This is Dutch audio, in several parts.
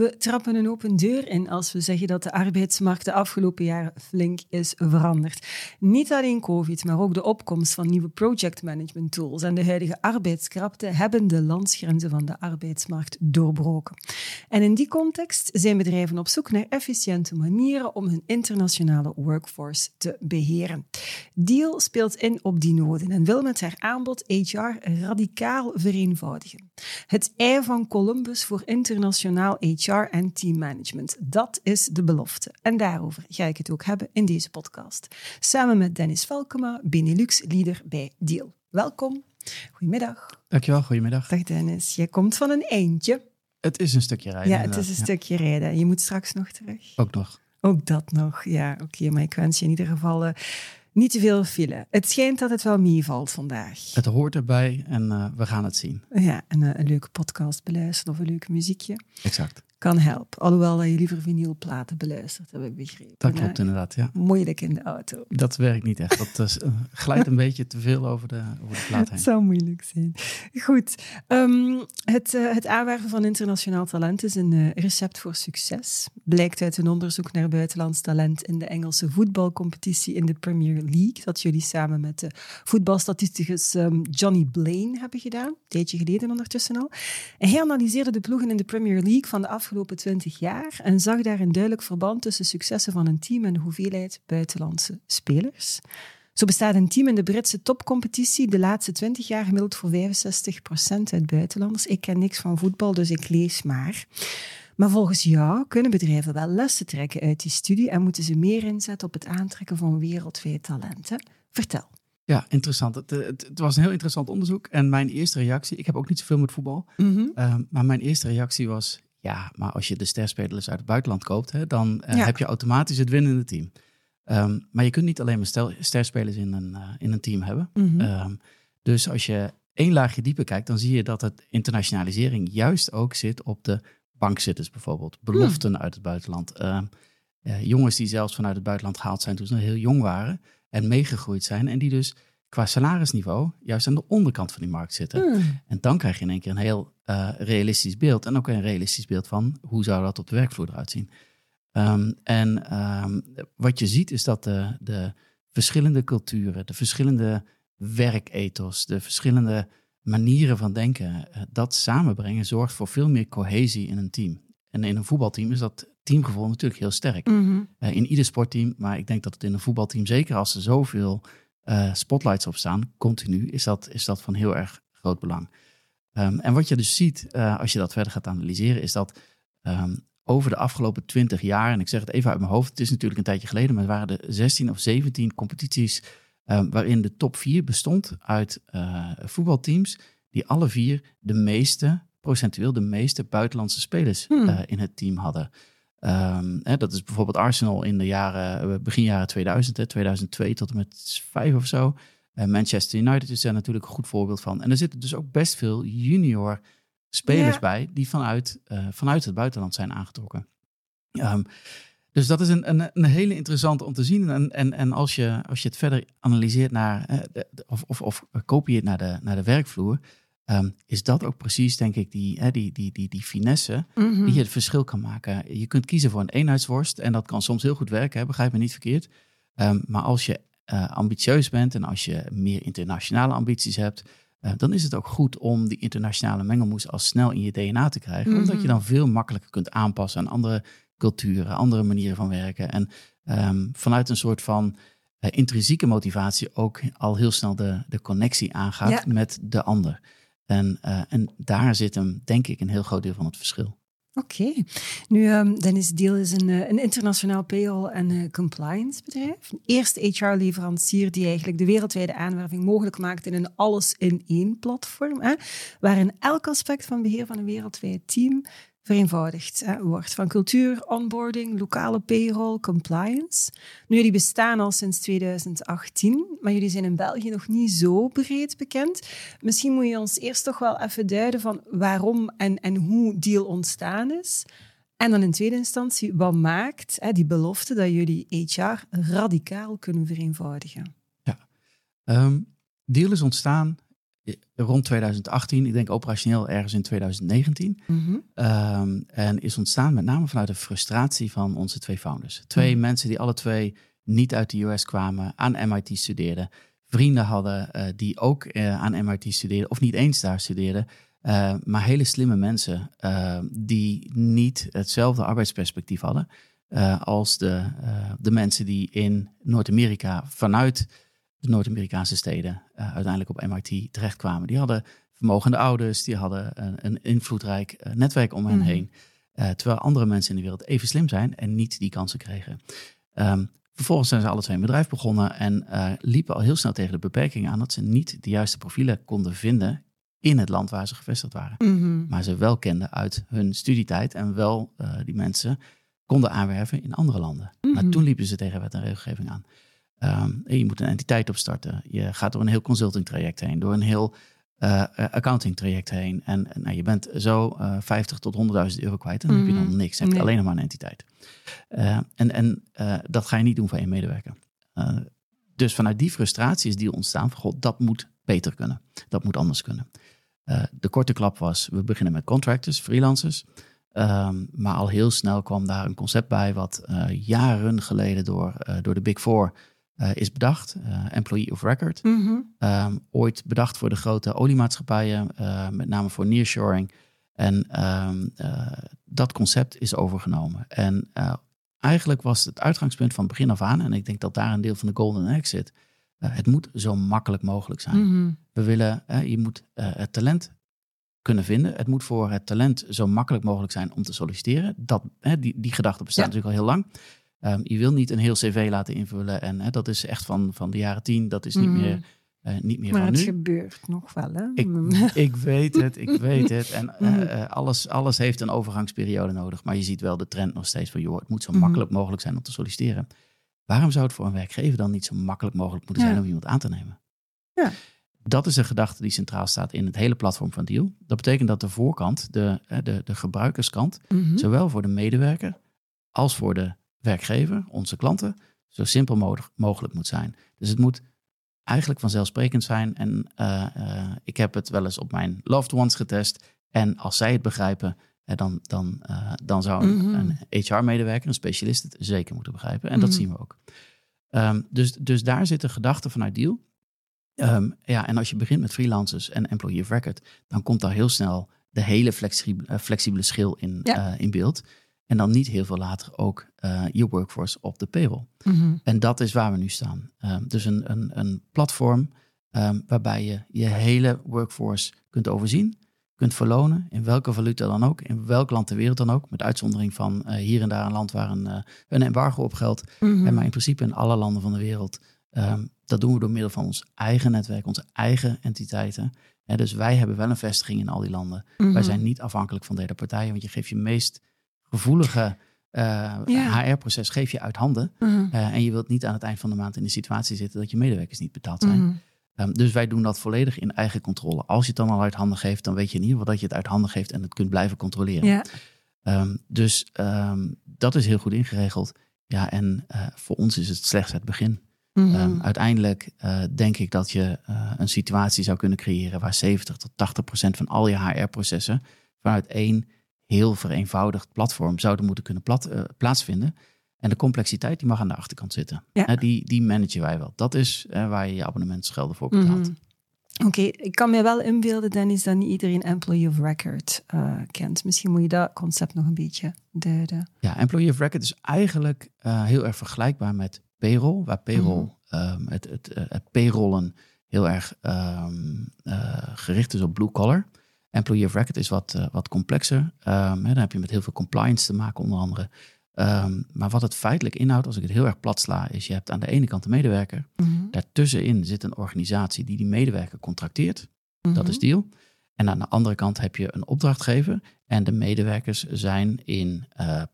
We trappen een open deur in als we zeggen dat de arbeidsmarkt de afgelopen jaren flink is veranderd. Niet alleen COVID, maar ook de opkomst van nieuwe projectmanagement tools en de huidige arbeidskrapte hebben de landsgrenzen van de arbeidsmarkt doorbroken. En in die context zijn bedrijven op zoek naar efficiënte manieren om hun internationale workforce te beheren. Deal speelt in op die noden en wil met haar aanbod HR radicaal vereenvoudigen. Het ei van Columbus voor internationaal HR HR en teammanagement. Dat is de belofte. En daarover ga ik het ook hebben in deze podcast. Samen met Dennis Valkema, Benelux-leader bij Deal. Welkom. Goedemiddag. Dankjewel, goedemiddag. Dag Dennis. Jij komt van een eindje. Het is een stukje rijden. Ja, het is een stukje rijden. Je moet straks nog terug. Ook nog. Ook dat nog, ja. Oké, maar ik wens je in ieder geval uh, niet te veel file. Het schijnt dat het wel meevalt vandaag. Het hoort erbij en uh, we gaan het zien. Ja, en uh, een leuke podcast beluisteren of een leuk muziekje. Exact kan helpen. Alhoewel je liever vinylplaten beluistert, heb ik begrepen. Dat klopt inderdaad, ja. Moeilijk in de auto. Dat werkt niet echt. Dat uh, glijdt een beetje te veel over de, over de plaat heen. Het zou moeilijk zijn. Goed. Um, het, uh, het aanwerven van internationaal talent is een uh, recept voor succes. Blijkt uit een onderzoek naar buitenlands talent in de Engelse voetbalcompetitie in de Premier League, dat jullie samen met de voetbalstatisticus um, Johnny Blaine hebben gedaan. Een tijdje geleden ondertussen al. En hij analyseerde de ploegen in de Premier League van de afgelopen afgelopen twintig jaar en zag daar een duidelijk verband tussen successen van een team en de hoeveelheid buitenlandse spelers. Zo bestaat een team in de Britse topcompetitie de laatste twintig jaar gemiddeld voor 65% uit buitenlanders. Ik ken niks van voetbal, dus ik lees maar. Maar volgens jou kunnen bedrijven wel lessen trekken uit die studie en moeten ze meer inzetten op het aantrekken van wereldwijd talenten. Vertel. Ja, interessant. Het, het, het, was een heel interessant onderzoek. En mijn eerste reactie, ik heb ook niet zoveel met voetbal, mm -hmm. uh, maar mijn eerste reactie was, ja, maar als je de sterspelers uit het buitenland koopt, hè, dan uh, ja. heb je automatisch het winnende team. Um, maar je kunt niet alleen maar sterspelers in een, uh, in een team hebben. Mm -hmm. um, dus als je één laagje dieper kijkt, dan zie je dat het internationalisering juist ook zit op de bankzitters bijvoorbeeld. Beloften mm. uit het buitenland. Uh, jongens die zelfs vanuit het buitenland gehaald zijn toen ze nog heel jong waren en meegegroeid zijn. En die dus qua salarisniveau juist aan de onderkant van die markt zitten. Mm. En dan krijg je in één keer een heel uh, realistisch beeld. En ook een realistisch beeld van hoe zou dat op de werkvloer eruit zien. Um, en um, wat je ziet is dat de, de verschillende culturen, de verschillende werkethos, de verschillende manieren van denken, uh, dat samenbrengen zorgt voor veel meer cohesie in een team. En in een voetbalteam is dat teamgevoel natuurlijk heel sterk. Mm -hmm. uh, in ieder sportteam, maar ik denk dat het in een voetbalteam, zeker als er zoveel uh, spotlights op staan, continu, is dat, is dat van heel erg groot belang. Um, en wat je dus ziet, uh, als je dat verder gaat analyseren, is dat um, over de afgelopen twintig jaar, en ik zeg het even uit mijn hoofd, het is natuurlijk een tijdje geleden, maar het waren er 16 of 17 competities um, waarin de top 4 bestond uit uh, voetbalteams die alle vier de meeste, procentueel de meeste buitenlandse spelers hmm. in het team hadden. Um, hè, dat is bijvoorbeeld Arsenal in de jaren, begin jaren 2000, hè, 2002 tot en met 5 of zo. Manchester United is daar natuurlijk een goed voorbeeld van. En er zitten dus ook best veel junior spelers ja. bij die vanuit, uh, vanuit het buitenland zijn aangetrokken. Um, dus dat is een, een, een, hele interessante om te zien. En, en, en als, je, als je het verder analyseert naar, de, of, of, of kopieert naar de, naar de werkvloer, um, is dat ook precies, denk ik, die, hè, die, die, die, die finesse mm -hmm. die het verschil kan maken. Je kunt kiezen voor een eenheidsworst en dat kan soms heel goed werken, hè, begrijp me niet verkeerd. Um, maar als je uh, ambitieus bent en als je meer internationale ambities hebt, uh, dan is het ook goed om die internationale mengelmoes al snel in je DNA te krijgen. Mm -hmm. Omdat je dan veel makkelijker kunt aanpassen aan andere culturen, andere manieren van werken. En um, vanuit een soort van uh, intrinsieke motivatie ook al heel snel de, de connectie aangaat ja. met de ander. En, uh, en daar zit hem, denk ik, een heel groot deel van het verschil. Oké. Nu, um, Dennis Deal is een, een internationaal payroll- en uh, compliance bedrijf. Eerste HR-leverancier die eigenlijk de wereldwijde aanwerving mogelijk maakt in een alles-in-één platform, hè, waarin elk aspect van beheer van een wereldwijd team vereenvoudigd hè, wordt. Van cultuur, onboarding, lokale payroll, compliance. Nu, jullie bestaan al sinds 2018, maar jullie zijn in België nog niet zo breed bekend. Misschien moet je ons eerst toch wel even duiden van waarom en, en hoe Deal ontstaan is. En dan in tweede instantie, wat maakt hè, die belofte dat jullie HR radicaal kunnen vereenvoudigen? Ja, um, Deal is ontstaan rond 2018, ik denk operationeel ergens in 2019. Mhm. Ehm, en is ontstaan met name vanuit de frustratie van onze twee founders. Twee mhm. mensen die alle twee niet uit de US kwamen, aan MIT studeerden. Vrienden hadden uh, die ook uh, aan MIT studeerden, of niet eens daar studeerden. Uh, maar hele slimme mensen die niet hetzelfde arbeidsperspectief hadden als de, de mensen die in Noord-Amerika vanuit de Noord-Amerikaanse steden uh, uiteindelijk op MIT terechtkwamen. Die hadden vermogende ouders, die hadden een, een invloedrijk uh, netwerk om hen mm. heen. Uh, terwijl andere mensen in de wereld even slim zijn en niet die kansen kregen. Um, vervolgens zijn ze alle twee een bedrijf begonnen en liepen al heel snel tegen de beperking aan dat ze niet de juiste profielen konden vinden in het land waar ze gevestigd waren. Mm-hmm. Maar ze wel kenden uit hun studietijd en wel die mensen konden aanwerven in andere landen. Maar mm-hmm. toen liepen ze tegen wet en regelgeving aan. Um, je moet een entiteit opstarten. Je gaat door een heel consulting traject heen, door een heel uh, accounting traject heen. En nou, je bent zo uh, 50 tot 100.000 euro kwijt en dan heb je dan mhm. niks. Dan heb je alleen maar een entiteit. Uh, en en dat ga je niet doen voor één medewerker. dus vanuit die frustratie is die ontstaan van, god, dat moet beter kunnen. Dat moet anders kunnen. de korte klap was, we beginnen met contractors, freelancers. Um, maar al heel snel kwam daar een concept bij wat jaren geleden door, door de Big Four uh, is bedacht. Uh, employee of record. Mm um, ooit bedacht voor de grote oliemaatschappijen, uh, met name voor nearshoring. En um, dat concept is overgenomen. En eigenlijk was het uitgangspunt van begin af aan, en ik denk dat daar een deel van de golden egg zit. het moet zo makkelijk mogelijk zijn. Mm We willen, je moet het talent kunnen vinden. Het moet voor het talent zo makkelijk mogelijk zijn om te solliciteren. Dat, die, die gedachte bestaat natuurlijk al heel lang. Um, je wil niet een heel cv laten invullen. En hè, dat is echt van, van de jaren tien. Dat is niet mm. meer, uh, niet meer maar van nu. Maar het gebeurt nog wel, hè? Ik, ik weet het, ik weet het. En uh, alles, alles heeft een overgangsperiode nodig. Maar je ziet wel de trend nog steeds van... joh, het moet zo mm. makkelijk mogelijk zijn om te solliciteren. Waarom zou het voor een werkgever dan niet zo makkelijk mogelijk moeten zijn... om iemand aan te nemen? Ja. Dat is een gedachte die centraal staat in het hele platform van Deal. Dat betekent dat de voorkant, de, de, de gebruikerskant... Mm -hmm. zowel voor de medewerker als voor de werkgever, onze klanten, zo simpel mogelijk moet zijn. Dus het moet eigenlijk vanzelfsprekend zijn. En uh, uh, ik heb het wel eens op mijn loved ones getest. En als zij het begrijpen, uh, dan, dan, dan zou een, mm -hmm. een HR-medewerker, een specialist, het zeker moeten begrijpen. En mm -hmm. dat mhm. zien we ook. Um, dus, dus daar zit de gedachte vanuit deal. Um, ja, en als je begint met freelancers en employee of record, dan komt daar heel snel de hele flexibele, flexibele schil in, ja. in beeld. En dan niet heel veel later ook uh, je workforce op de payroll. Mm En dat is waar we nu staan. Um, dus een, een, een platform um, waarbij je je hele workforce kunt overzien, kunt verlonen, in welke valuta dan ook, in welk land ter wereld dan ook. Met uitzondering van uh, hier en daar een land waar een, uh, een embargo op geldt. Mm -hmm. en maar in principe in alle landen van de wereld. Um, dat doen we door middel van ons eigen netwerk, onze eigen entiteiten. Ja, dus wij hebben wel een vestiging in al die landen. Mm -hmm. Wij zijn niet afhankelijk van derde partijen, want je geeft je meest gevoelige uh, HR-proces geef je uit handen. Mhm. Eh, en je wilt niet aan het eind van de maand in de situatie zitten dat je medewerkers niet betaald zijn. Mhm. um, dus wij doen dat volledig in eigen controle. Als je het dan al uit handen geeft, dan weet je in ieder geval dat je het uit handen geeft en het kunt blijven controleren. Ja. Um, dus um, dat is heel goed ingeregeld. Ja, en uh, voor ons is het slechts het begin. Mm uiteindelijk denk ik dat je een situatie zou kunnen creëren waar 70 tot 80 procent van al je HR-processen vanuit één heel vereenvoudigd platform zouden moeten kunnen plat, uh, plaatsvinden. En de complexiteit die mag aan de achterkant zitten. Ja. die, die managen wij wel. Dat is uh, waar je je abonnementsgelden voor betaalt. Mm Oké, okay, ik kan me wel inbeelden, Dennis, dat niet iedereen Employee of Record uh, kent. Misschien moet je dat concept nog een beetje duiden. Ja, Employee of Record is eigenlijk heel erg vergelijkbaar met payroll. Waar payroll, mm. um, het, het, het payrollen heel erg um, gericht is op blue collar. Employee of record is wat, uh, wat complexer. Um, hè, dan heb je met heel veel compliance te maken, onder andere. Um, maar wat het feitelijk inhoudt, als ik het heel erg plat sla, is je hebt aan de ene kant de medewerker. Mm -hmm. Daartussenin zit een organisatie die die medewerker contracteert. Mm -hmm. Dat is deal. En aan de andere kant heb je een opdrachtgever en de medewerkers zijn in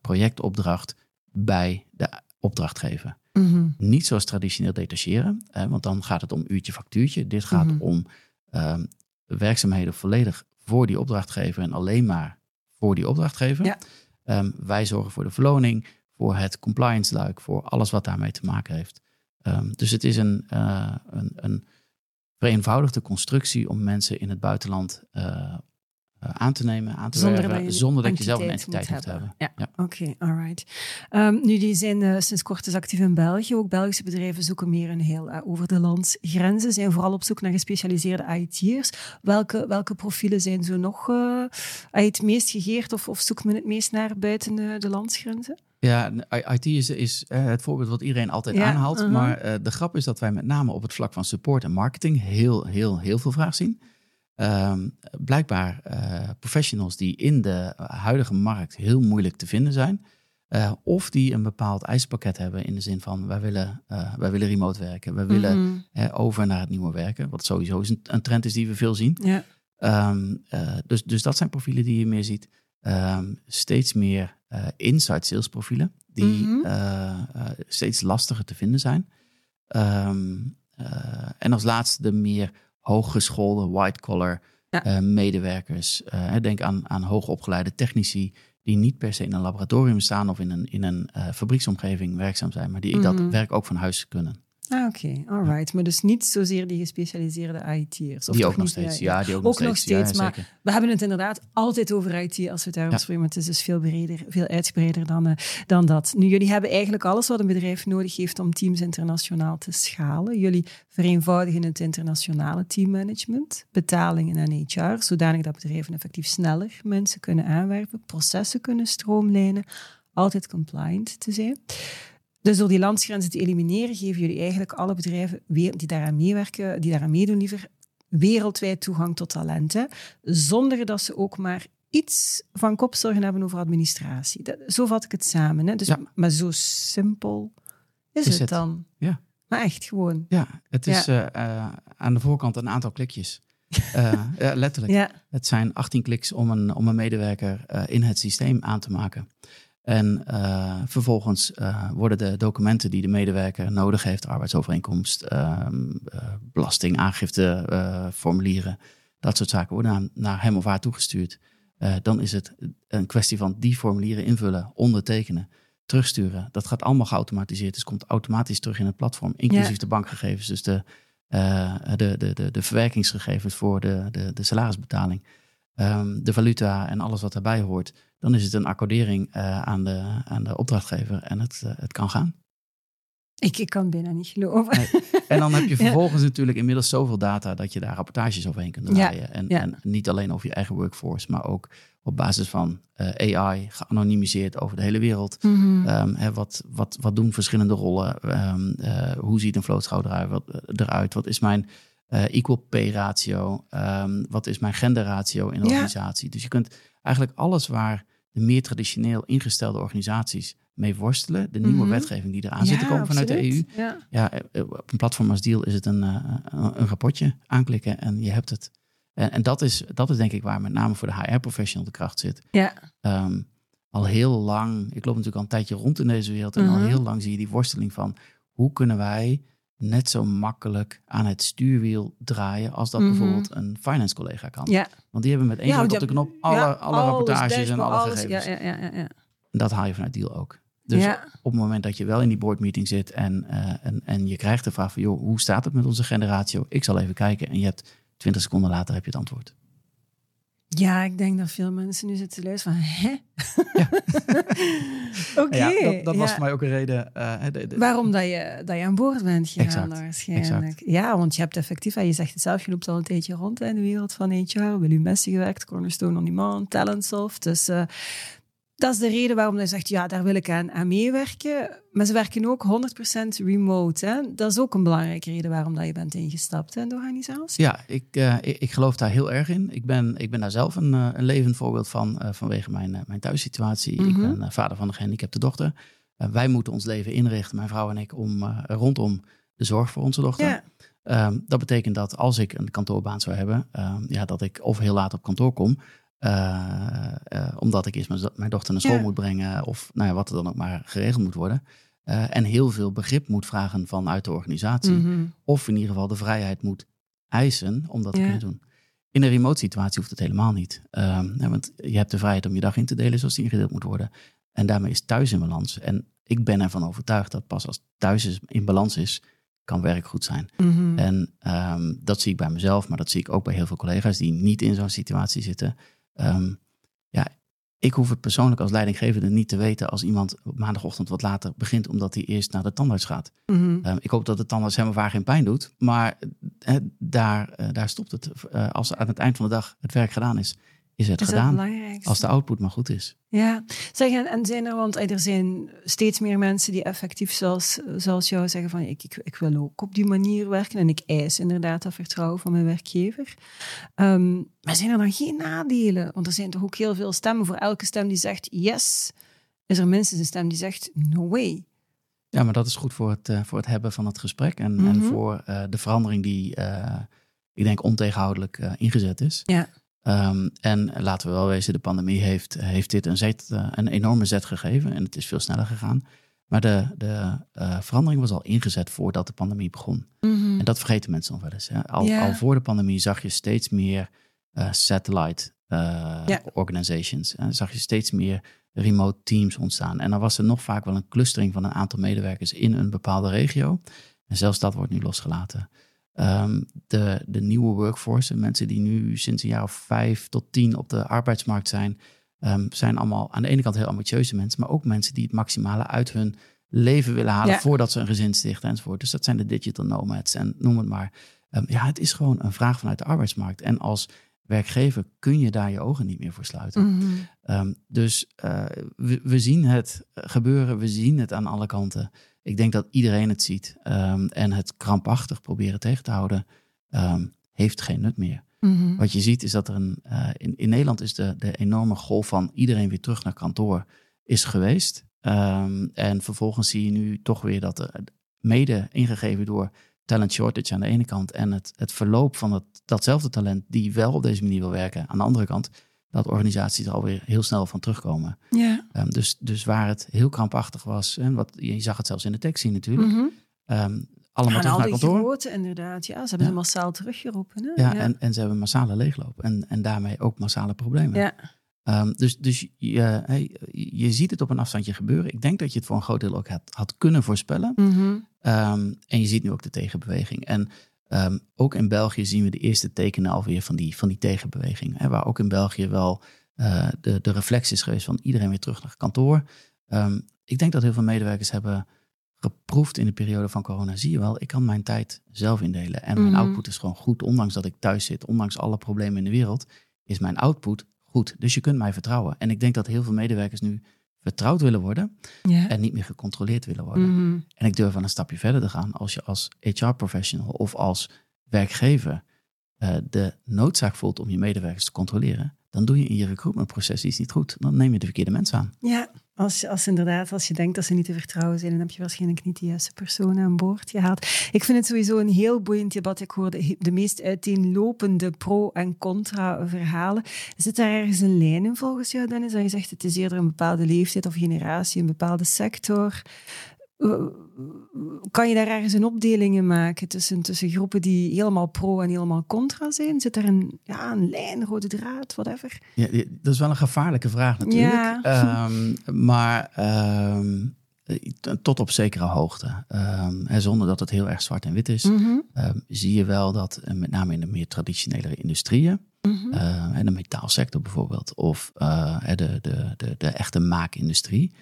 projectopdracht bij de opdrachtgever. Mhm. Niet zoals traditioneel detacheren, want dan gaat het om uurtje factuurtje. Dit gaat mhm. om ehm, werkzaamheden volledig voor die opdrachtgever en alleen maar voor die opdrachtgever. Ja. Ehm, wij zorgen voor de verloning, voor het compliance luik, voor alles wat daarmee te maken heeft. Ehm, dus het is een, uh, een, een vereenvoudigde constructie om mensen in het buitenland uh, eh, aan te nemen, aan te zonder werven, dat zonder dat je zelf een entiteit moet hebben. Ja, oké, okay, alright. Um, nu, die zijn uh, sinds kort dus actief in België. Ook Belgische bedrijven zoeken meer een heel uh, over de landsgrenzen, zijn vooral op zoek naar gespecialiseerde IT'ers. Welke, welke profielen zijn zo nog het meest gegeerd of, of zoekt men het meest naar buiten de, de landsgrenzen? Ja, IT is, is het voorbeeld wat iedereen altijd aanhaalt. Uh-huh. Maar de grap is dat wij met name op het vlak van support en marketing heel, heel, heel veel vraag zien. Um, blijkbaar uh, professionals die in de huidige markt heel moeilijk te vinden zijn. Uh, of die een bepaald eisenpakket hebben in de zin van wij willen, uh, wij willen remote werken. We willen mm over naar het nieuwe werken. Wat sowieso een, een, trend is die we veel zien. Ja. Um, dus, dus dat zijn profielen die je meer ziet. Um, steeds meer inside sales profielen. Die mm -hmm. steeds lastiger te vinden zijn. en als laatste de meer hooggeschoolde white-collar eh, medewerkers. Uh, denk aan, aan hoogopgeleide technici die niet per se in een laboratorium staan of in een, in een uh, fabrieksomgeving werkzaam zijn, maar die ik dat mhm. werk ook van huis kunnen. Ah, oké, okay. alright. Maar dus niet zozeer die gespecialiseerde IT'ers. Die ook nog steeds, ja, die ook, ook nog steeds. Ja, maar we hebben het inderdaad altijd over IT als we het daarover spreken. Maar het is dus veel breder, veel uitgebreider dan, uh, dan dat. Nu, jullie hebben eigenlijk alles wat een bedrijf nodig heeft om teams internationaal te schalen. Jullie vereenvoudigen het internationale teammanagement, betalingen en HR, zodanig dat bedrijven effectief sneller mensen kunnen aanwerven, processen kunnen stroomlijnen, altijd compliant te zijn. Dus door die landsgrenzen te elimineren, geven jullie eigenlijk alle bedrijven die daaraan meewerken, die daaraan meedoen liever, wereldwijd toegang tot talenten, zonder dat ze ook maar iets van kopzorgen hebben over administratie. Dat, zo vat ik het samen. Hè? Dus, Maar zo simpel is, het, dan. Ja. Maar echt gewoon. Ja, het is eh, eh, aan de voorkant een aantal klikjes. uh, ja, letterlijk. Ja. Het zijn 18 kliks om een, om een medewerker in het systeem aan te maken. En uh, vervolgens uh, worden de documenten die de medewerker nodig heeft, arbeidsovereenkomst, uh, belastingaangifte, formulieren, dat soort zaken, worden naar, naar hem of haar toegestuurd. dan is het een kwestie van die formulieren invullen, ondertekenen, terugsturen. Dat gaat allemaal geautomatiseerd, dus komt automatisch terug in het platform, inclusief de bankgegevens, dus de, de, de, de, de verwerkingsgegevens voor de, de, de salarisbetaling. Um, de valuta en alles wat daarbij hoort, dan is het een accordering uh, aan, de, aan de opdrachtgever en het, uh, het kan gaan. Ik, ik kan bijna niet geloven. Nee. En dan heb je vervolgens natuurlijk inmiddels zoveel data dat je daar rapportages overheen kunt draaien. Ja. En, en, niet alleen over je eigen workforce, maar ook op basis van uh, AI, geanonimiseerd over de hele wereld. Mm -hmm. wat, wat, wat doen verschillende rollen? Um, hoe ziet een vlootschouw eruit? Wat, eruit? Wat is mijn uh, equal pay ratio? Um, wat is mijn genderratio in de organisatie? Dus je kunt eigenlijk alles waar de meer traditioneel ingestelde organisaties mee worstelen, de nieuwe mhm. wetgeving die eraan zit te komen vanuit de EU. Ja. ja. Eh, eh, op een platform als Deal is het een, uh, een rapportje aanklikken en je hebt het. En, en, dat, is, dat is denk ik waar met name voor de HR-professional de kracht zit. Ja. Um, al heel lang, ik loop natuurlijk al een tijdje rond in deze wereld en al mhm. heel lang zie je die worsteling van hoe kunnen wij net zo makkelijk aan het stuurwiel draaien als dat mhm. bijvoorbeeld een finance collega kan. Ja. Want die hebben met één druk op de knop alle, alle rapportages en alle gegevens. Ja, ja, ja, ja, En dat haal je vanuit deal ook. Dus op het moment dat je wel in die boardmeeting zit en, uh, en, en je krijgt de vraag van, joh, hoe staat het met onze generatie? Ik zal even kijken en je hebt 20 seconden later heb je het antwoord. Ja, ik denk dat veel mensen nu zitten luisteren van, hè? Ja. Oké. Ja, dat, dat was voor mij ook een reden. Uh, de, Waarom dat je, dat je aan boord bent gegaan exact, waarschijnlijk. Ja, want je hebt effectief, je zegt het zelf, je loopt al een tijdje rond in de wereld van HR. Wil je Messi gewerkt, Cornerstone on Demand, Talentsoft. Dus uh, dat is de reden waarom hij zegt, ja, daar wil ik aan, aan meewerken. Maar ze werken ook 100% remote. Hè? Dat is ook een belangrijke reden waarom dat je bent ingestapt hè, in de organisatie. Ja, ik, uh, ik, ik, geloof daar heel erg in. Ik ben, ik ben daar zelf een, uh, een levend voorbeeld van uh, vanwege mijn, mijn thuissituatie. Mm -hmm. Ik mhm. ben vader van een gehandicapte dochter. wij moeten ons leven inrichten, mijn vrouw en ik, om, rondom de zorg voor onze dochter. Ja. Ehm, dat betekent dat als ik een kantoorbaan zou hebben, ehm, ja, dat ik of heel laat op kantoor kom, omdat ik eerst mijn, mijn dochter naar school moet brengen, of nou ja, wat er dan ook maar geregeld moet worden. Uh, en heel veel begrip moet vragen vanuit de organisatie. Mhm. Of in ieder geval de vrijheid moet eisen om dat te kunnen doen. In een remote situatie hoeft het helemaal niet. Um, want je hebt de vrijheid om je dag in te delen zoals die ingedeeld moet worden. En daarmee is thuis in balans. En ik ben ervan overtuigd dat pas als thuis in balans is, kan werk goed zijn. Mhm. En ehm, dat zie ik bij mezelf, maar dat zie ik ook bij heel veel collega's die niet in zo'n situatie zitten. Ehm, ja, ik hoef het persoonlijk als leidinggevende niet te weten als iemand op maandagochtend wat later begint, omdat hij eerst naar de tandarts gaat. Mhm. Ehm, ik hoop dat de tandarts helemaal waar geen pijn doet, maar eh, daar, uh, daar stopt het. Uh, als aan het eind van de dag het werk gedaan is, is het gedaan. Als de output maar goed is. Ja, zeg, en, zijn er, want er zijn steeds meer mensen die effectief zoals, zoals jou zeggen van ik, ik, ik wil ook op die manier werken en ik eis inderdaad dat vertrouwen van mijn werkgever. Um, maar zijn er dan geen nadelen? Want er zijn toch ook heel veel stemmen. Voor elke stem die zegt yes, is er minstens een stem die zegt no way. Ja, maar dat is goed voor het, uh, voor het hebben van het gesprek en, en mhm. voor uh, de verandering die, uh, ik denk, ontegenhoudelijk ingezet is. Ja. Um, en laten we wel wezen, de pandemie heeft, heeft dit een, zet, uh, een enorme zet gegeven en het is veel sneller gegaan. Maar de, de uh, verandering was al ingezet voordat de pandemie begon. Mm -hmm. En dat vergeten mensen nog wel eens. Hè? Al, yeah. al, voor de pandemie zag je steeds meer uh, satellite yeah. organizations. En zag je steeds meer remote teams ontstaan. En dan was er nog vaak wel een clustering van een aantal medewerkers in een bepaalde regio. En zelfs dat wordt nu losgelaten. Um, de, de nieuwe workforce, mensen die nu sinds een jaar of vijf tot tien op de arbeidsmarkt zijn, um, zijn allemaal aan de ene kant heel ambitieuze mensen, maar ook mensen die het maximale uit hun leven willen halen voordat ze een gezin stichten enzovoort. Dus dat zijn de digital nomads en noem het maar. Um, ja, het is gewoon een vraag vanuit de arbeidsmarkt. En als werkgever kun je daar je ogen niet meer voor sluiten. Mm -hmm. dus uh, we, we, zien het gebeuren, we zien het aan alle kanten. Ik denk dat iedereen het ziet. Um, en het krampachtig proberen tegen te houden, um, heeft geen nut meer. Mm-hmm. Wat je ziet is dat er een. Uh, in, in Nederland is de, de enorme golf van iedereen weer terug naar kantoor is geweest. Um, en vervolgens zie je nu toch weer dat er mede ingegeven door talent shortage aan de ene kant en het, het verloop van dat, datzelfde talent die wel op deze manier wil werken aan de andere kant, dat organisaties er alweer heel snel van terugkomen. Ja. Um, dus, dus waar het heel krampachtig was, en wat, je zag het zelfs in de tekst zien natuurlijk, mm -hmm. um, allemaal terug naar kantoor. grote inderdaad, ja. Ze hebben ja. ze massaal teruggeroepen. Hè? Ja, ja, En, en ze hebben massale leegloop en, en daarmee ook massale problemen. Ja. Um, dus dus je, hey, je ziet het op een afstandje gebeuren. Ik denk dat je het voor een groot deel ook had, had kunnen voorspellen. Mm -hmm. um, en je ziet nu ook de tegenbeweging. En Um, ook in België zien we de eerste tekenen alweer van die, van die tegenbeweging. Hè, waar ook in België wel uh, de, de reflex is geweest van iedereen weer terug naar kantoor. Um, ik denk dat heel veel medewerkers hebben geproefd in de periode van corona. Zie je wel, ik kan mijn tijd zelf indelen. En mijn mm output is gewoon goed, ondanks dat ik thuis zit, ondanks alle problemen in de wereld, is mijn output goed. Dus je kunt mij vertrouwen. En ik denk dat heel veel medewerkers nu vertrouwd willen worden en niet meer gecontroleerd willen worden. Mm -hmm. En ik durf wel een stapje verder te gaan. Als je als HR-professional of als werkgever uh, de noodzaak voelt om je medewerkers te controleren, dan doe je in je recruitmentproces iets niet goed. Dan neem je de verkeerde mensen aan. Ja, als, als inderdaad, als je denkt dat ze niet te vertrouwen zijn, dan heb je waarschijnlijk niet de juiste personen aan boord gehaald. Ik vind het sowieso een heel boeiend debat. Ik hoor de, de meest uiteenlopende pro- en contra-verhalen. Zit daar ergens een lijn in volgens jou, Dennis? Dat je zegt het is eerder een bepaalde leeftijd of generatie, een bepaalde sector. Kan je daar ergens een opdeling in maken tussen, tussen groepen die helemaal pro en helemaal contra zijn? Zit er een, ja, een lijn, rode draad, whatever? Ja, dat is wel een gevaarlijke vraag natuurlijk. Ja. Um, maar um, tot op zekere hoogte. Um, zonder dat het heel erg zwart en wit is, mm -hmm. zie je wel dat met name in de meer traditionele industrieën, mm -hmm. uh, de metaalsector bijvoorbeeld, of uh, de, de, de, de echte maakindustrie,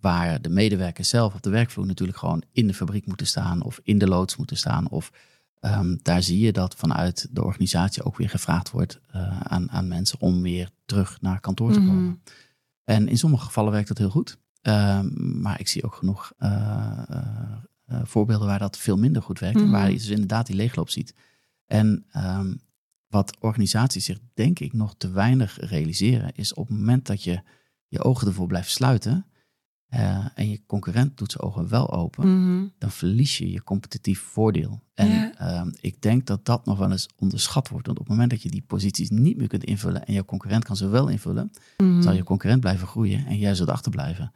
waar de medewerkers zelf op de werkvloer natuurlijk gewoon in de fabriek moeten staan of in de loods moeten staan. Of um, daar zie je dat vanuit de organisatie ook weer gevraagd wordt uh, aan, aan mensen om weer terug naar kantoor te komen. Mm -hmm. En in sommige gevallen werkt dat heel goed. Um, maar ik zie ook genoeg uh, uh, voorbeelden waar dat veel minder goed werkt. Mm -hmm. Waar je dus inderdaad die leegloop ziet. En um, wat organisaties zich denk ik nog te weinig realiseren, is op het moment dat je je ogen ervoor blijft sluiten, uh, en je concurrent doet zijn ogen wel open, Mhm. dan verlies je je competitief voordeel. En Ja. ehm, ik denk dat dat nog wel eens onderschat wordt. Want op het moment dat je die posities niet meer kunt invullen en jouw concurrent kan ze wel invullen, Mhm. zal je concurrent blijven groeien en jij zult achterblijven.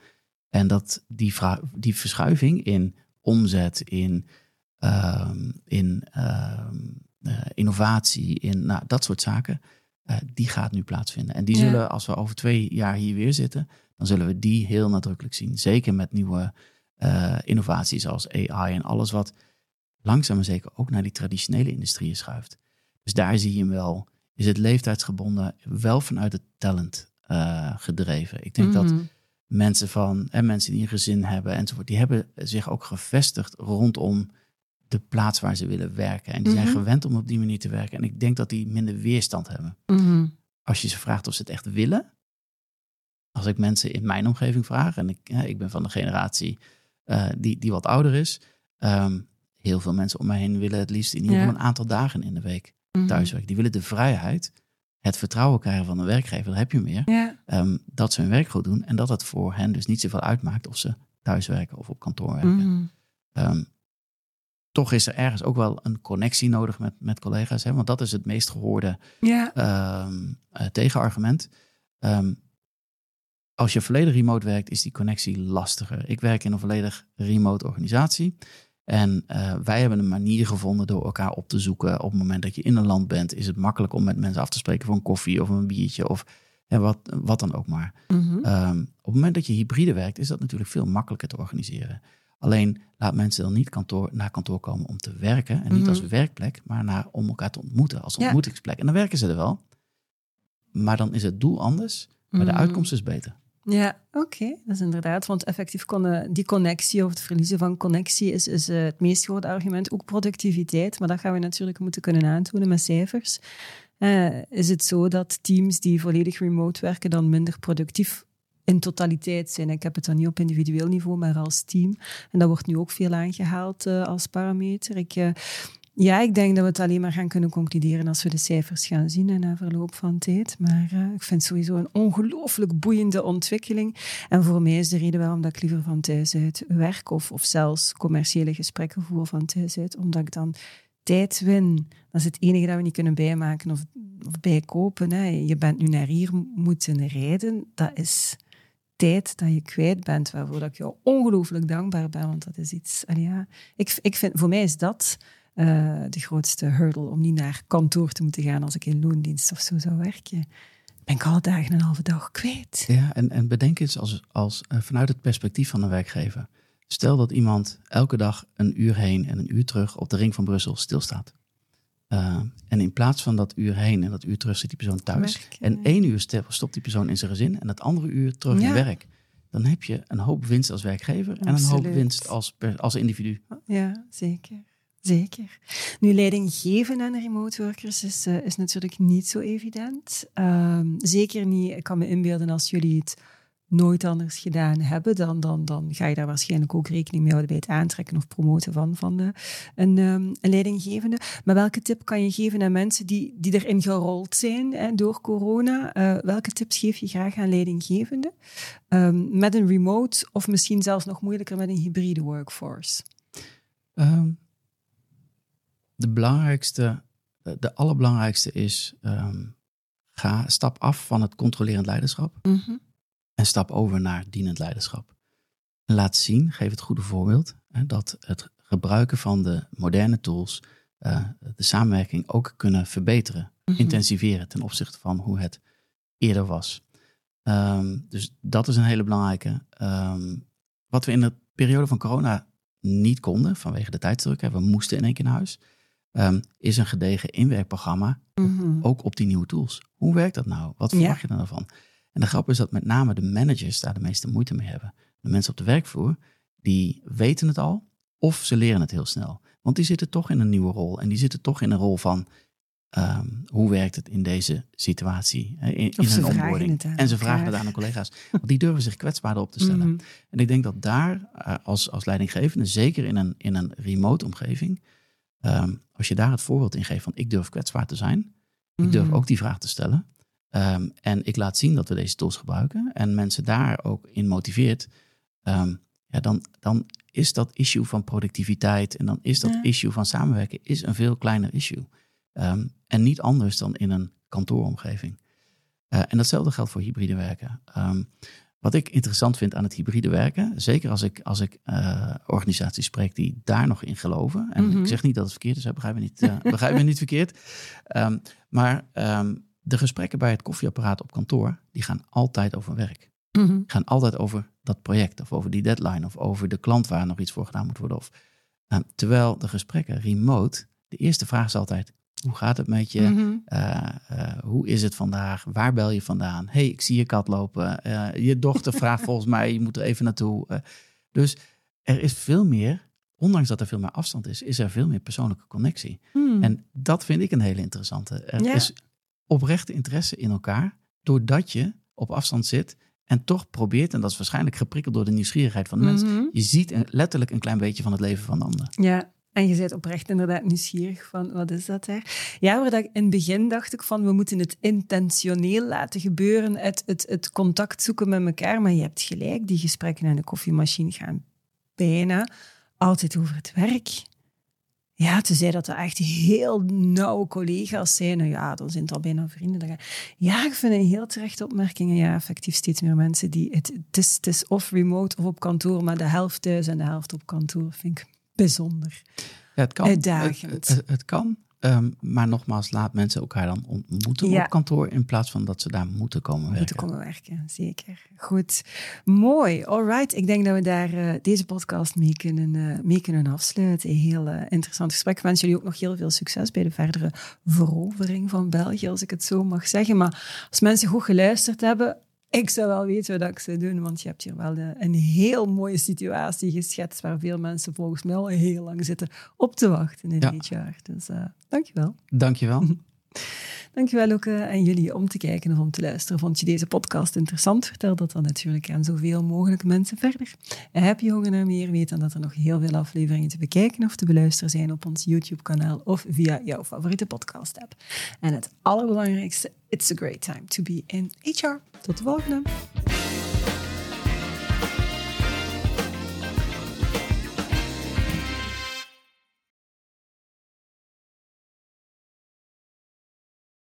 En dat die, die verschuiving in omzet, in, ehm, in ehm, eh, innovatie, in nou, dat soort zaken, eh, die gaat nu plaatsvinden. En die Ja. zullen, als we over twee jaar hier weer zitten, dan zullen we die heel nadrukkelijk zien. Zeker met nieuwe eh, innovaties als AI en alles wat langzaam maar zeker ook naar die traditionele industrieën schuift. Dus daar zie je hem wel. Is het leeftijdsgebonden wel vanuit het talent eh, gedreven. Ik denk dat Mhm. mensen van en mensen die een gezin hebben enzovoort, die hebben zich ook gevestigd rondom de plaats waar ze willen werken. En die zijn Mhm. gewend om op die manier te werken. En ik denk dat die minder weerstand hebben. Mhm. Als je ze vraagt of ze het echt willen. Als ik mensen in mijn omgeving vraag, en ik, ik ben van de generatie eh, die, die wat ouder is. ehm, heel veel mensen om mij heen willen het liefst in ieder geval Ja. een aantal dagen in de week Mhm. thuiswerken. Die willen de vrijheid, het vertrouwen krijgen van een werkgever. Dat heb je meer. Ja. Ehm, dat ze hun werk goed doen en dat het voor hen dus niet zoveel uitmaakt of ze thuiswerken of op kantoor werken. Mhm. Ehm, toch is er ergens ook wel een connectie nodig met, met collega's, hè? want dat is het meest gehoorde Ja. eh, tegenargument. Als je volledig remote werkt, is die connectie lastiger. Ik werk in een volledig remote organisatie. En eh, wij hebben een manier gevonden door elkaar op te zoeken. Op het moment dat je in een land bent, is het makkelijk om met mensen af te spreken voor een koffie of een biertje of hè, wat, wat dan ook maar. Mhm. Ehm, op het moment dat je hybride werkt, is dat natuurlijk veel makkelijker te organiseren. Alleen laat mensen dan niet kantoor, naar kantoor komen om te werken. En niet Mhm. als werkplek, maar naar, om elkaar te ontmoeten als Ja. ontmoetingsplek. En dan werken ze er wel. Maar dan is het doel anders, maar de Mhm. uitkomst is beter. Ja, oké. Dat is inderdaad. Want effectief kon die connectie of het verliezen van connectie is, is eh, het meest grote argument. Ook productiviteit. Maar dat gaan we natuurlijk moeten kunnen aantonen met cijfers. Eh, is het zo dat teams die volledig remote werken dan minder productief in totaliteit zijn? Ik heb het dan niet op individueel niveau, maar als team. En dat wordt nu ook veel aangehaald eh, als parameter. Ik, ja, ik denk dat we het alleen maar gaan kunnen concluderen als we de cijfers gaan zien en na verloop van tijd. Maar eh, ik vind het sowieso een ongelooflijk boeiende ontwikkeling. En voor mij is de reden waarom ik liever van thuis uit werk of, of zelfs commerciële gesprekken voer van thuis uit, omdat ik dan tijd win. Dat is het enige dat we niet kunnen bijmaken of, of bijkopen. Hè. Je bent nu naar hier moeten rijden. Dat is tijd dat je kwijt bent, waarvoor dat ik jou ongelooflijk dankbaar ben. Want dat is iets... ja, ik, ik vind, voor mij is dat eh, de grootste hurdle, om niet naar kantoor te moeten gaan als ik in loondienst of zo zou werken. Ben ik alle dagen een halve dag kwijt. Ja, en, en bedenk eens als, als, eh, vanuit het perspectief van een werkgever. Stel dat iemand elke dag een uur heen en een uur terug op de ring van Brussel stilstaat. Uh, en in plaats van dat uur heen en dat uur terug zit die persoon thuis. En één uur stopt die persoon in zijn gezin en het andere uur terug Ja. in werk. Dan heb je een hoop winst als werkgever en een hoop winst als, als individu. Ja, zeker. Zeker. Nu, leiding geven aan remote workers is, eh, is natuurlijk niet zo evident. Ehm, zeker niet, ik kan me inbeelden als jullie het nooit anders gedaan hebben, dan, dan, dan ga je daar waarschijnlijk ook rekening mee houden bij het aantrekken of promoten van, van eh, een, ehm, een leidinggevende. Maar welke tip kan je geven aan mensen die, die erin gerold zijn hè, door corona? Eh, welke tips geef je graag aan leidinggevenden? Ehm, met een remote of misschien zelfs nog moeilijker met een hybride workforce? De belangrijkste, de, allerbelangrijkste is, ehm, ga, stap af van het controlerend leiderschap. Mhm. en stap over naar dienend leiderschap. En laat zien, geef het goede voorbeeld, hè, dat het gebruiken van de moderne tools eh, de samenwerking ook kunnen verbeteren, Mhm. intensiveren ten opzichte van hoe het eerder was. Ehm, dus dat is een hele belangrijke. Ehm, wat we in de periode van corona niet konden, vanwege de tijdsdruk, hè, we moesten in één keer naar huis, ehm, is een gedegen inwerkprogramma Mhm. ook op die nieuwe tools. Hoe werkt dat nou? Wat Ja. verwacht je dan ervan? En de grap is dat met name de managers daar de meeste moeite mee hebben. De mensen op de werkvloer, die weten het al of ze leren het heel snel. Want die zitten toch in een nieuwe rol. En die zitten toch in een rol van ehm, hoe werkt het in deze situatie? In, in hun onboarding. en ze vragen het aan hun collega's. Want die durven zich kwetsbaarder op te stellen. Mhm. En ik denk dat daar eh, als, als leidinggevende, zeker in een, in een remote omgeving, ehm, als je daar het voorbeeld in geeft van ik durf kwetsbaar te zijn, ik durf Mhm. ook die vraag te stellen. ehm, en ik laat zien dat we deze tools gebruiken en mensen daar ook in motiveert. ehm, ja, dan, dan is dat issue van productiviteit en dan is dat issue van samenwerken is een veel kleiner issue. En niet anders dan in een kantooromgeving. Uh, en datzelfde geldt voor hybride werken. Wat ik interessant vind aan het hybride werken, zeker als ik, als ik uh, organisaties spreek die daar nog in geloven. En ik mhm. zeg niet dat het verkeerd is, begrijp me niet, uh, begrijp me niet verkeerd. Um, maar um, de gesprekken bij het koffieapparaat op kantoor, die gaan altijd over werk. Mm Gaan altijd over dat project of over die deadline of over de klant waar nog iets voor gedaan moet worden. Of, uh, terwijl de gesprekken remote, de eerste vraag is altijd, hoe gaat het met je? Mhm. Eh, eh, hoe is het vandaag? Waar bel je vandaan? hey, ik zie je kat lopen. Uh, je dochter vraagt volgens mij, je moet er even naartoe. dus er is veel meer, ondanks dat er veel meer afstand is, is er veel meer persoonlijke connectie. Hmm. En dat vind ik een hele interessante. Er is oprechte interesse in elkaar, doordat je op afstand zit en toch probeert, en dat is waarschijnlijk geprikkeld door de nieuwsgierigheid van de mensen, mhm. je ziet letterlijk een klein beetje van het leven van de ander. Ja, en je bent oprecht inderdaad nieuwsgierig van, wat is dat daar? Ja, waar dat in het begin dacht ik van, we moeten het intentioneel laten gebeuren, het, het, het contact zoeken met elkaar. Maar je hebt gelijk, die gesprekken aan de koffiemachine gaan bijna altijd over het werk. Ja, zei dat er echt heel nauwe collega's zijn. Nou ja, dan zijn het al bijna vrienden. Ja, ik vind een heel terechte opmerkingen. Ja, effectief steeds meer mensen die... Het, het, is, het is of remote of op kantoor, maar de helft thuis en de helft op kantoor vind ik bijzonder. Ja, het kan. Uitdagend. Het, het, kan. Ehm, maar nogmaals, laat mensen elkaar dan ontmoeten op kantoor in plaats van dat ze daar moeten komen werken. Moeten komen werken, zeker. Goed. Mooi. All right. Ik denk dat we daar uh, deze podcast mee kunnen, uh, mee kunnen afsluiten. Een heel uh, interessant gesprek. Ik wens jullie ook nog heel veel succes bij de verdere verovering van België, als ik het zo mag zeggen. Maar als mensen goed geluisterd hebben, ik zou wel weten wat ik zou doen, want je hebt hier wel de, een heel mooie situatie geschetst waar veel mensen volgens mij al heel lang zitten op te wachten in ja. dit jaar. Dus uh, dankjewel. Dankjewel. Dankjewel ook aan jullie om te kijken of om te luisteren. Vond je deze podcast interessant? Vertel dat dan natuurlijk aan zoveel mogelijk mensen verder. En heb je honger naar meer? Weet dan dat er nog heel veel afleveringen te bekijken of te beluisteren zijn op ons YouTube-kanaal of via jouw favoriete podcast-app. En het allerbelangrijkste, it's a great time to be in HR. Tot de volgende!